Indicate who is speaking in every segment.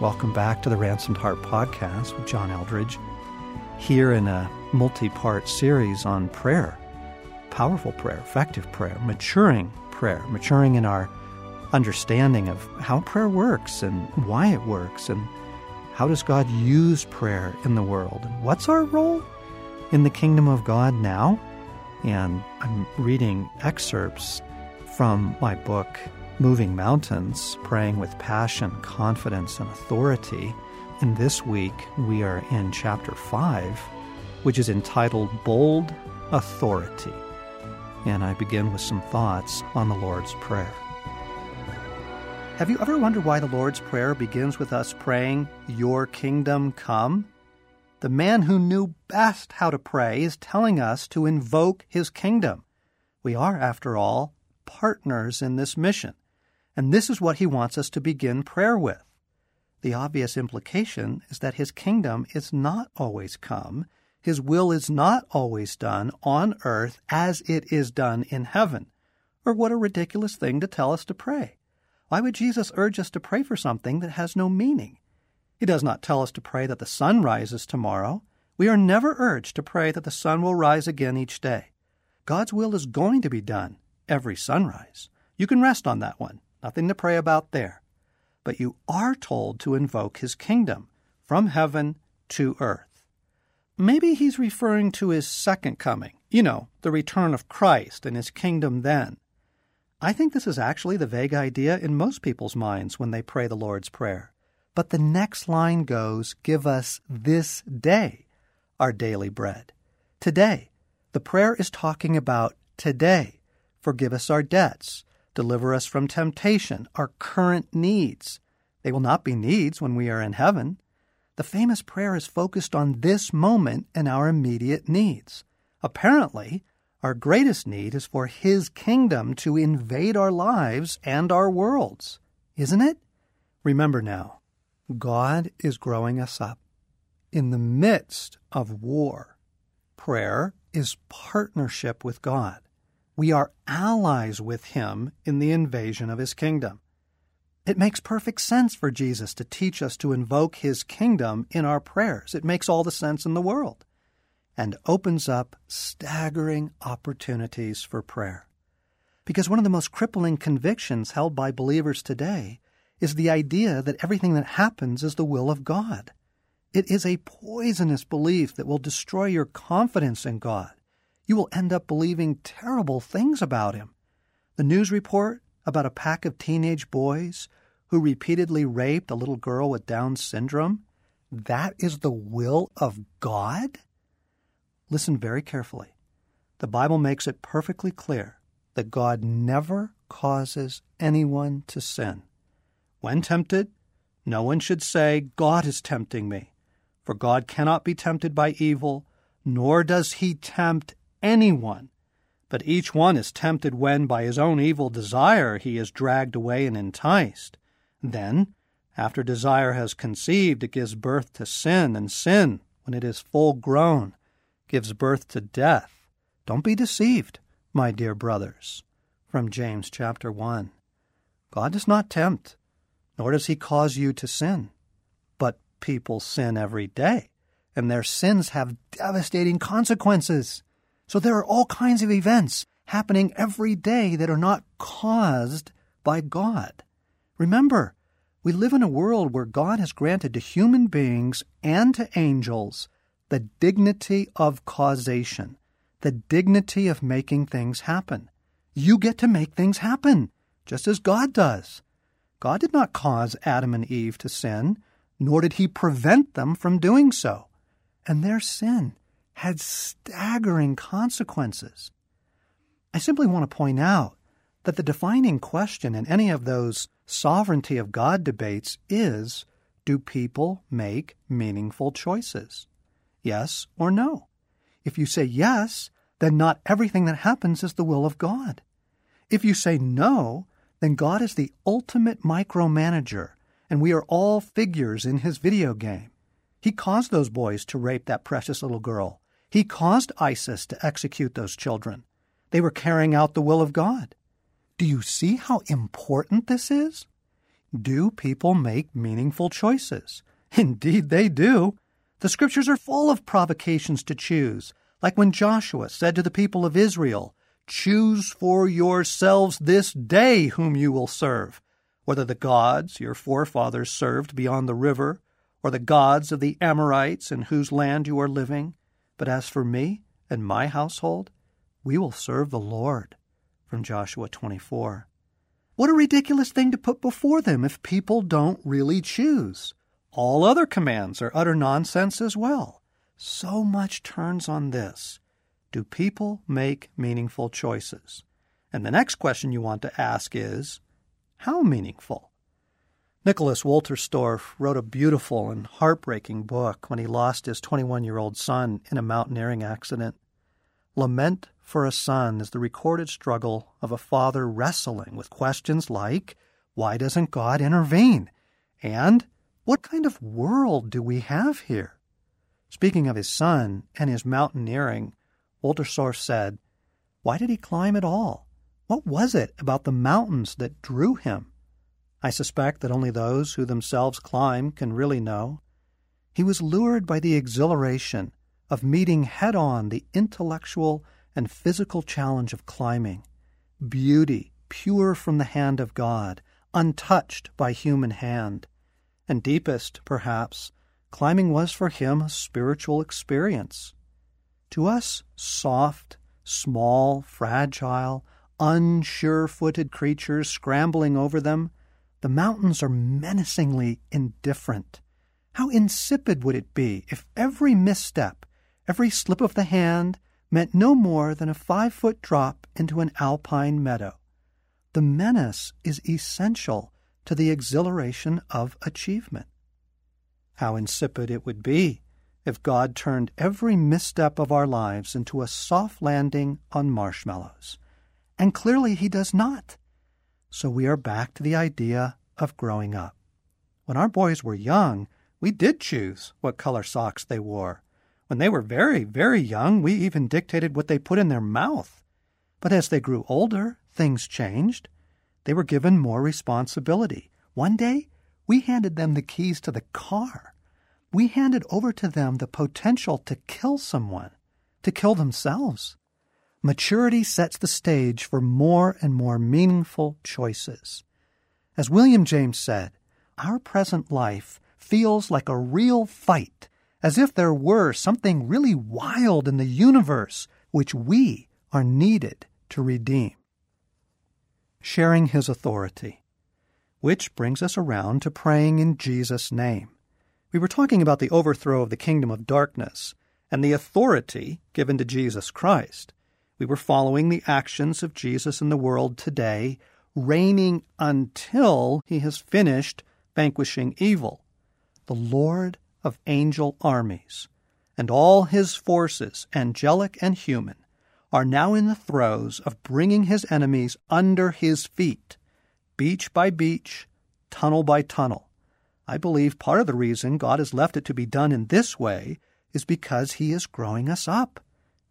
Speaker 1: Welcome back to the Ransomed Heart podcast with John Eldredge. Here in a multi part series on prayer powerful prayer, effective prayer, maturing prayer, maturing in our understanding of how prayer works and why it works and how does God use prayer in the world and what's our role in the kingdom of God now. And I'm reading excerpts from my book, Moving Mountains, Praying with Passion, Confidence, and Authority. And this week we are in chapter 5, which is entitled Bold Authority. And I begin with some thoughts on the Lord's Prayer. Have you ever wondered why the Lord's Prayer begins with us praying, Your kingdom come? The man who knew best how to pray is telling us to invoke his kingdom. We are, after all, partners in this mission, and this is what he wants us to begin prayer with. The obvious implication is that his kingdom is not always come, his will is not always done on earth as it is done in heaven. Or what a ridiculous thing to tell us to pray. Why would Jesus urge us to pray for something that has no meaning? He does not tell us to pray that the sun rises tomorrow. We are never urged to pray that the sun will rise again each day. God's will is going to be done every sunrise. You can rest on that one. Nothing to pray about there. But you are told to invoke his kingdom from heaven to earth. Maybe he's referring to his second coming, you know, the return of Christ and his kingdom then. I think this is actually the vague idea in most people's minds when they pray the Lord's Prayer. But the next line goes, Give us this day our daily bread. Today. The prayer is talking about today. Forgive us our debts. Deliver us from temptation, our current needs. They will not be needs when we are in heaven. The famous prayer is focused on this moment and our immediate needs. Apparently, our greatest need is for His kingdom to invade our lives and our worlds. Isn't it? Remember now, God is growing us up. In the midst of war, prayer is partnership with God. We are allies with Him in the invasion of His kingdom. It makes perfect sense for Jesus to teach us to invoke His kingdom in our prayers. It makes all the sense in the world and opens up staggering opportunities for prayer. Because one of the most crippling convictions held by believers today is the idea that everything that happens is the will of God. It is a poisonous belief that will destroy your confidence in God you will end up believing terrible things about him. The news report about a pack of teenage boys who repeatedly raped a little girl with Down syndrome, that is the will of God? Listen very carefully. The Bible makes it perfectly clear that God never causes anyone to sin. When tempted, no one should say, God is tempting me, for God cannot be tempted by evil, nor does he tempt anyone. But each one is tempted when, by his own evil desire, he is dragged away and enticed. Then, after desire has conceived, it gives birth to sin, and sin, when it is full grown, gives birth to death. Don't be deceived, my dear brothers. From James chapter 1. God does not tempt, nor does he cause you to sin. But people sin every day, and their sins have devastating consequences. So there are all kinds of events happening every day that are not caused by God. Remember, we live in a world where God has granted to human beings and to angels the dignity of causation, the dignity of making things happen. You get to make things happen, just as God does. God did not cause Adam and Eve to sin, nor did he prevent them from doing so. And their sin had staggering consequences. I simply want to point out that the defining question in any of those sovereignty of God debates is do people make meaningful choices? Yes or no? If you say yes, then not everything that happens is the will of God. If you say no, then God is the ultimate micromanager, and we are all figures in his video game. He caused those boys to rape that precious little girl. He caused ISIS to execute those children. They were carrying out the will of God. Do you see how important this is? Do people make meaningful choices? Indeed, they do. The scriptures are full of provocations to choose, like when Joshua said to the people of Israel, Choose for yourselves this day whom you will serve, whether the gods your forefathers served beyond the river, or the gods of the Amorites in whose land you are living. But as for me and my household, we will serve the Lord. From Joshua 24. What a ridiculous thing to put before them if people don't really choose. All other commands are utter nonsense as well. So much turns on this. Do people make meaningful choices? And the next question you want to ask is, how meaningful? Nicholas Wolterstorff wrote a beautiful and heartbreaking book when he lost his 21 year old son in a mountaineering accident. Lament for a Son is the recorded struggle of a father wrestling with questions like, why doesn't God intervene? And what kind of world do we have here? Speaking of his son and his mountaineering, Wolterstorff said, Why did he climb at all? What was it about the mountains that drew him? I suspect that only those who themselves climb can really know. He was lured by the exhilaration of meeting head on the intellectual and physical challenge of climbing. Beauty, pure from the hand of God, untouched by human hand and deepest, perhaps, climbing was for him a spiritual experience. To us, soft, small, fragile, unsure footed creatures scrambling over them, the mountains are menacingly indifferent. How insipid would it be if every misstep, every slip of the hand, meant no more than a five foot drop into an alpine meadow? The menace is essential to the exhilaration of achievement. How insipid it would be if God turned every misstep of our lives into a soft landing on marshmallows. And clearly He does not. So we are back to the idea of growing up. When our boys were young, we did choose what color socks they wore. When they were very, very young, we even dictated what they put in their mouth. But as they grew older, things changed. They were given more responsibility. One day, we handed them the keys to the car. We handed over to them the potential to kill someone, to kill themselves. Maturity sets the stage for more and more meaningful choices. As William James said, our present life feels like a real fight, as if there were something really wild in the universe which we are needed to redeem sharing his authority. Which brings us around to praying in Jesus' name. We were talking about the overthrow of the kingdom of darkness and the authority given to Jesus Christ. We were following the actions of Jesus in the world today, reigning until he has finished vanquishing evil. The Lord of angel armies and all his forces, angelic and human, are now in the throes of bringing his enemies under his feet, beach by beach, tunnel by tunnel. I believe part of the reason God has left it to be done in this way is because he is growing us up.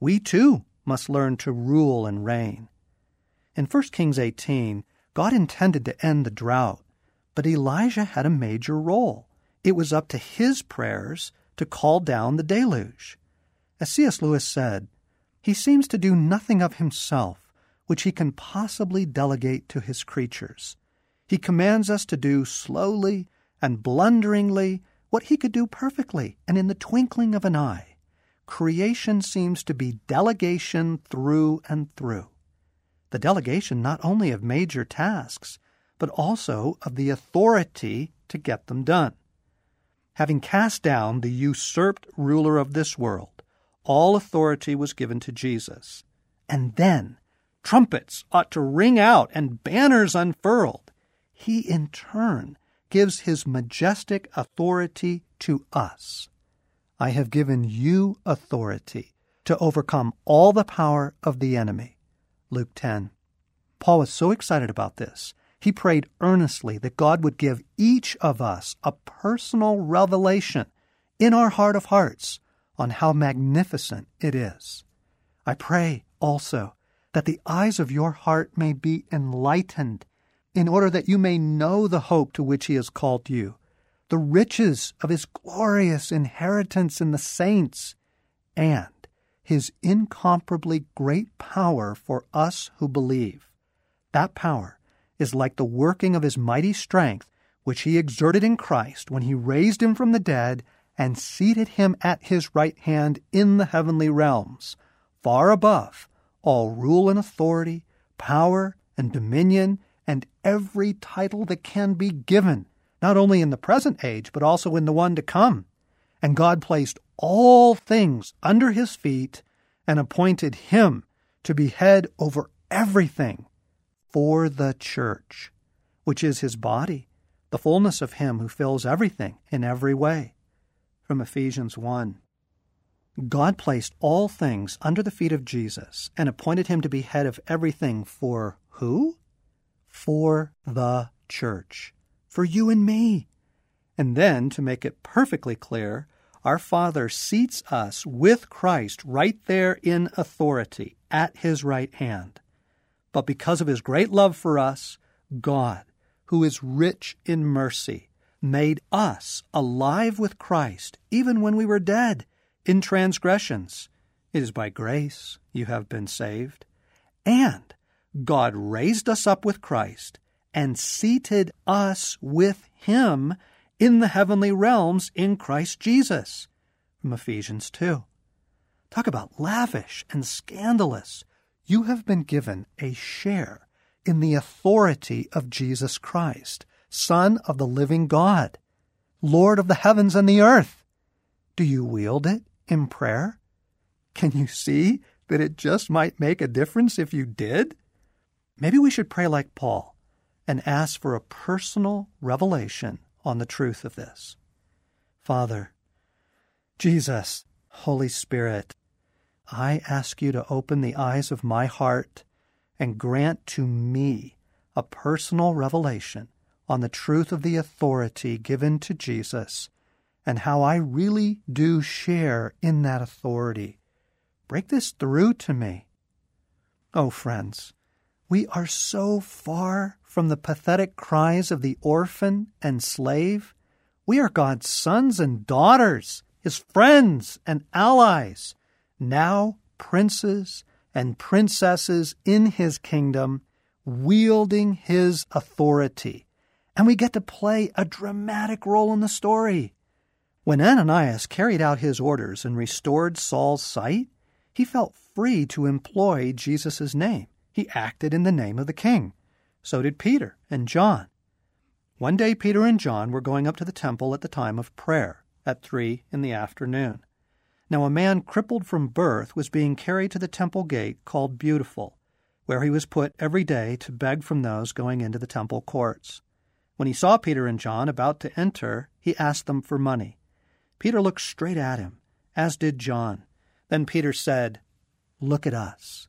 Speaker 1: We too must learn to rule and reign. In 1 Kings 18, God intended to end the drought, but Elijah had a major role. It was up to his prayers to call down the deluge. As C.S. Lewis said, he seems to do nothing of himself which he can possibly delegate to his creatures. He commands us to do slowly and blunderingly what he could do perfectly and in the twinkling of an eye. Creation seems to be delegation through and through. The delegation not only of major tasks, but also of the authority to get them done. Having cast down the usurped ruler of this world, all authority was given to Jesus. And then trumpets ought to ring out and banners unfurled. He, in turn, gives his majestic authority to us. I have given you authority to overcome all the power of the enemy. Luke 10. Paul was so excited about this. He prayed earnestly that God would give each of us a personal revelation in our heart of hearts on how magnificent it is. I pray also that the eyes of your heart may be enlightened in order that you may know the hope to which he has called you, the riches of his glorious inheritance in the saints, and his incomparably great power for us who believe. That power is like the working of his mighty strength, which he exerted in Christ when he raised him from the dead and seated him at his right hand in the heavenly realms, far above all rule and authority, power and dominion, and every title that can be given, not only in the present age, but also in the one to come. And God placed all things under his feet and appointed him to be head over everything for the church, which is his body, the fullness of him who fills everything in every way. From Ephesians 1. God placed all things under the feet of Jesus and appointed him to be head of everything for who? For the church. For you and me. And then, to make it perfectly clear, our Father seats us with Christ right there in authority at his right hand. But because of his great love for us, God, who is rich in mercy, made us alive with Christ even when we were dead in transgressions. It is by grace you have been saved. And God raised us up with Christ and seated us with him in the heavenly realms in Christ Jesus. From Ephesians 2. Talk about lavish and scandalous. You have been given a share in the authority of Jesus Christ, Son of the living God, Lord of the heavens and the earth. Do you wield it? in prayer? Can you see that it just might make a difference if you did? Maybe we should pray like Paul and ask for a personal revelation on the truth of this. Father, Jesus, Holy Spirit, I ask you to open the eyes of my heart and grant to me a personal revelation on the truth of the authority given to Jesus and how I really do share in that authority. Break this through to me. Oh, friends, we are so far from the pathetic cries of the orphan and slave. We are God's sons and daughters, His friends and allies, now princes and princesses in His kingdom, wielding His authority. And we get to play a dramatic role in the story. When Ananias carried out his orders and restored Saul's sight, he felt free to employ Jesus' name. He acted in the name of the king. So did Peter and John. One day, Peter and John were going up to the temple at the time of prayer, at three in the afternoon. Now, a man crippled from birth was being carried to the temple gate called Beautiful, where he was put every day to beg from those going into the temple courts. When he saw Peter and John about to enter, he asked them for money. Peter looked straight at him, as did John. Then Peter said, Look at us.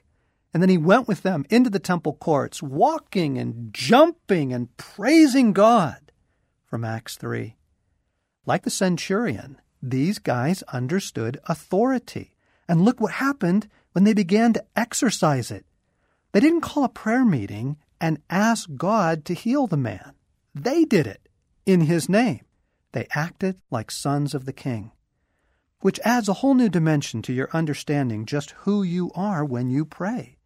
Speaker 1: And then he went with them into the temple courts, walking and jumping and praising God. From Acts 3. Like the centurion, these guys understood authority. And look what happened when they began to exercise it. They didn't call a prayer meeting and ask God to heal the man. They did it in his name. They acted like sons of the king which adds a whole new dimension to your understanding just who you are when you pray.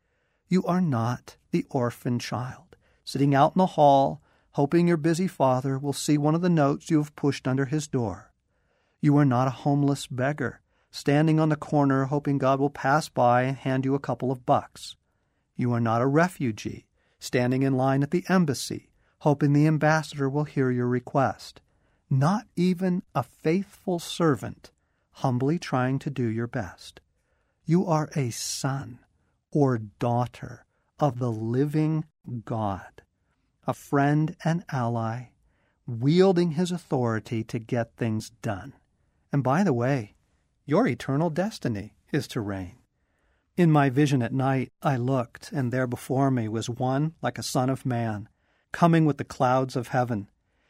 Speaker 1: You are not the orphan child, sitting out in the hall, hoping your busy father will see one of the notes you have pushed under his door. You are not a homeless beggar, standing on the corner hoping God will pass by and hand you a couple of bucks. You are not a refugee, standing in line at the embassy, hoping the ambassador will hear your request. Not even a faithful servant humbly trying to do your best. You are a son or daughter of the living God, a friend and ally, wielding his authority to get things done. And by the way, your eternal destiny is to reign. In my vision at night, I looked, and there before me was one like a son of man, coming with the clouds of heaven.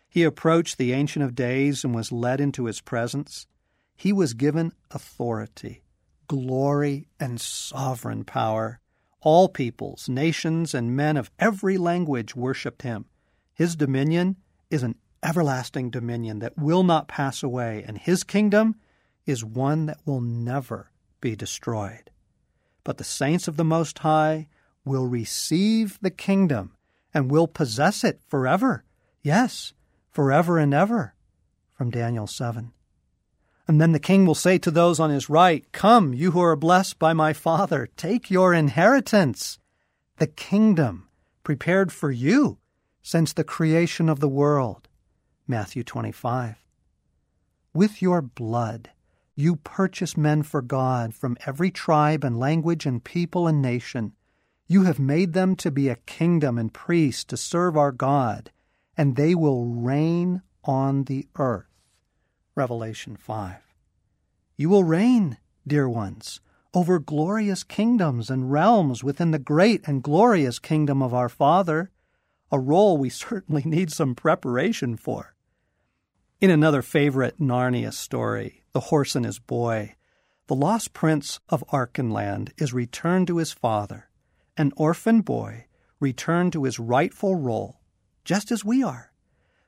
Speaker 1: He approached the Ancient of Days and was led into his presence. He was given authority, glory, and sovereign power. All peoples, nations, and men of every language worshipped him. His dominion is an everlasting dominion that will not pass away, and his kingdom is one that will never be destroyed. But the saints of the Most High will receive the kingdom and will possess it forever. Yes, forever and ever. From Daniel 7. And then the king will say to those on his right, Come, you who are blessed by my Father, take your inheritance, the kingdom prepared for you since the creation of the world. Matthew 25. With your blood, you purchase men for God from every tribe and language and people and nation. You have made them to be a kingdom and priests to serve our God, and they will reign on the earth. Revelation 5. You will reign, dear ones, over glorious kingdoms and realms within the great and glorious kingdom of our Father, a role we certainly need some preparation for. In another favorite Narnia story, The Horse and His Boy, the lost prince of Archenland is returned to his father, an orphan boy returned to his rightful role, just as we are.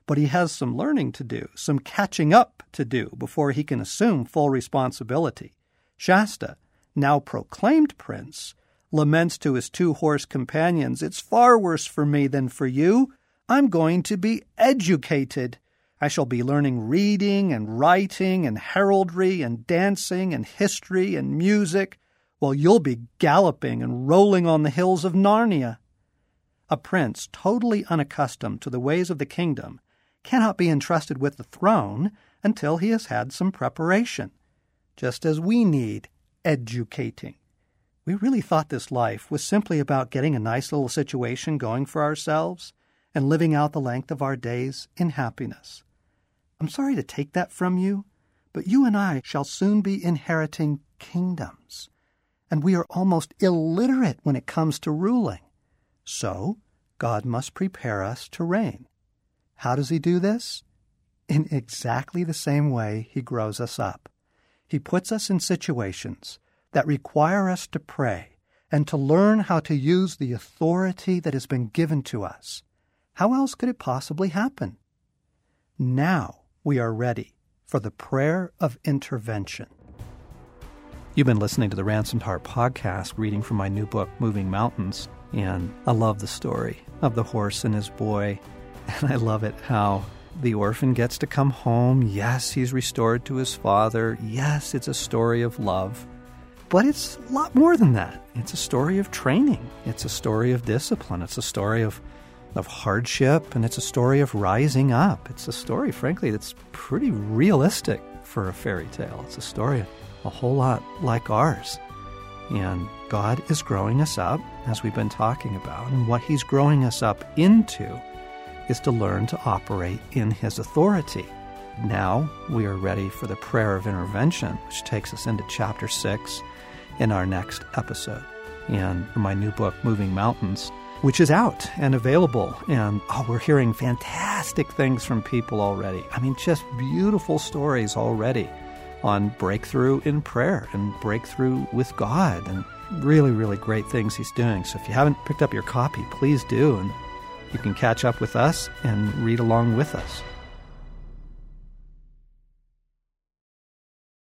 Speaker 1: But he has some learning to do, some catching up to do before he can assume full responsibility. Shasta, now proclaimed prince, laments to his two horse companions, It's far worse for me than for you. I'm going to be educated. I shall be learning reading and writing and heraldry and dancing and history and music, while you'll be galloping and rolling on the hills of Narnia. A prince totally unaccustomed to the ways of the kingdom cannot be entrusted with the throne until he has had some preparation, just as we need educating. We really thought this life was simply about getting a nice little situation going for ourselves and living out the length of our days in happiness. I'm sorry to take that from you, but you and I shall soon be inheriting kingdoms, and we are almost illiterate when it comes to ruling. So, God must prepare us to reign. How does He do this? In exactly the same way He grows us up. He puts us in situations that require us to pray and to learn how to use the authority that has been given to us. How else could it possibly happen? Now, we are ready for the prayer of intervention. You've been listening to the Ransomed Heart podcast, reading from my new book, Moving Mountains. And I love the story of the horse and his boy. And I love it how the orphan gets to come home. Yes, he's restored to his father. Yes, it's a story of love. But it's a lot more than that. It's a story of training, it's a story of discipline, it's a story of of hardship, and it's a story of rising up. It's a story, frankly, that's pretty realistic for a fairy tale. It's a story a whole lot like ours. And God is growing us up, as we've been talking about, and what He's growing us up into is to learn to operate in His authority. Now we are ready for the prayer of intervention, which takes us into chapter 6 in our next episode. And my new book, Moving Mountains, which is out and available. And oh, we're hearing fantastic things from people already. I mean, just beautiful stories already on breakthrough in prayer and breakthrough with God and really, really great things he's doing. So if you haven't picked up your copy, please do. And you can catch up with us and read along with us.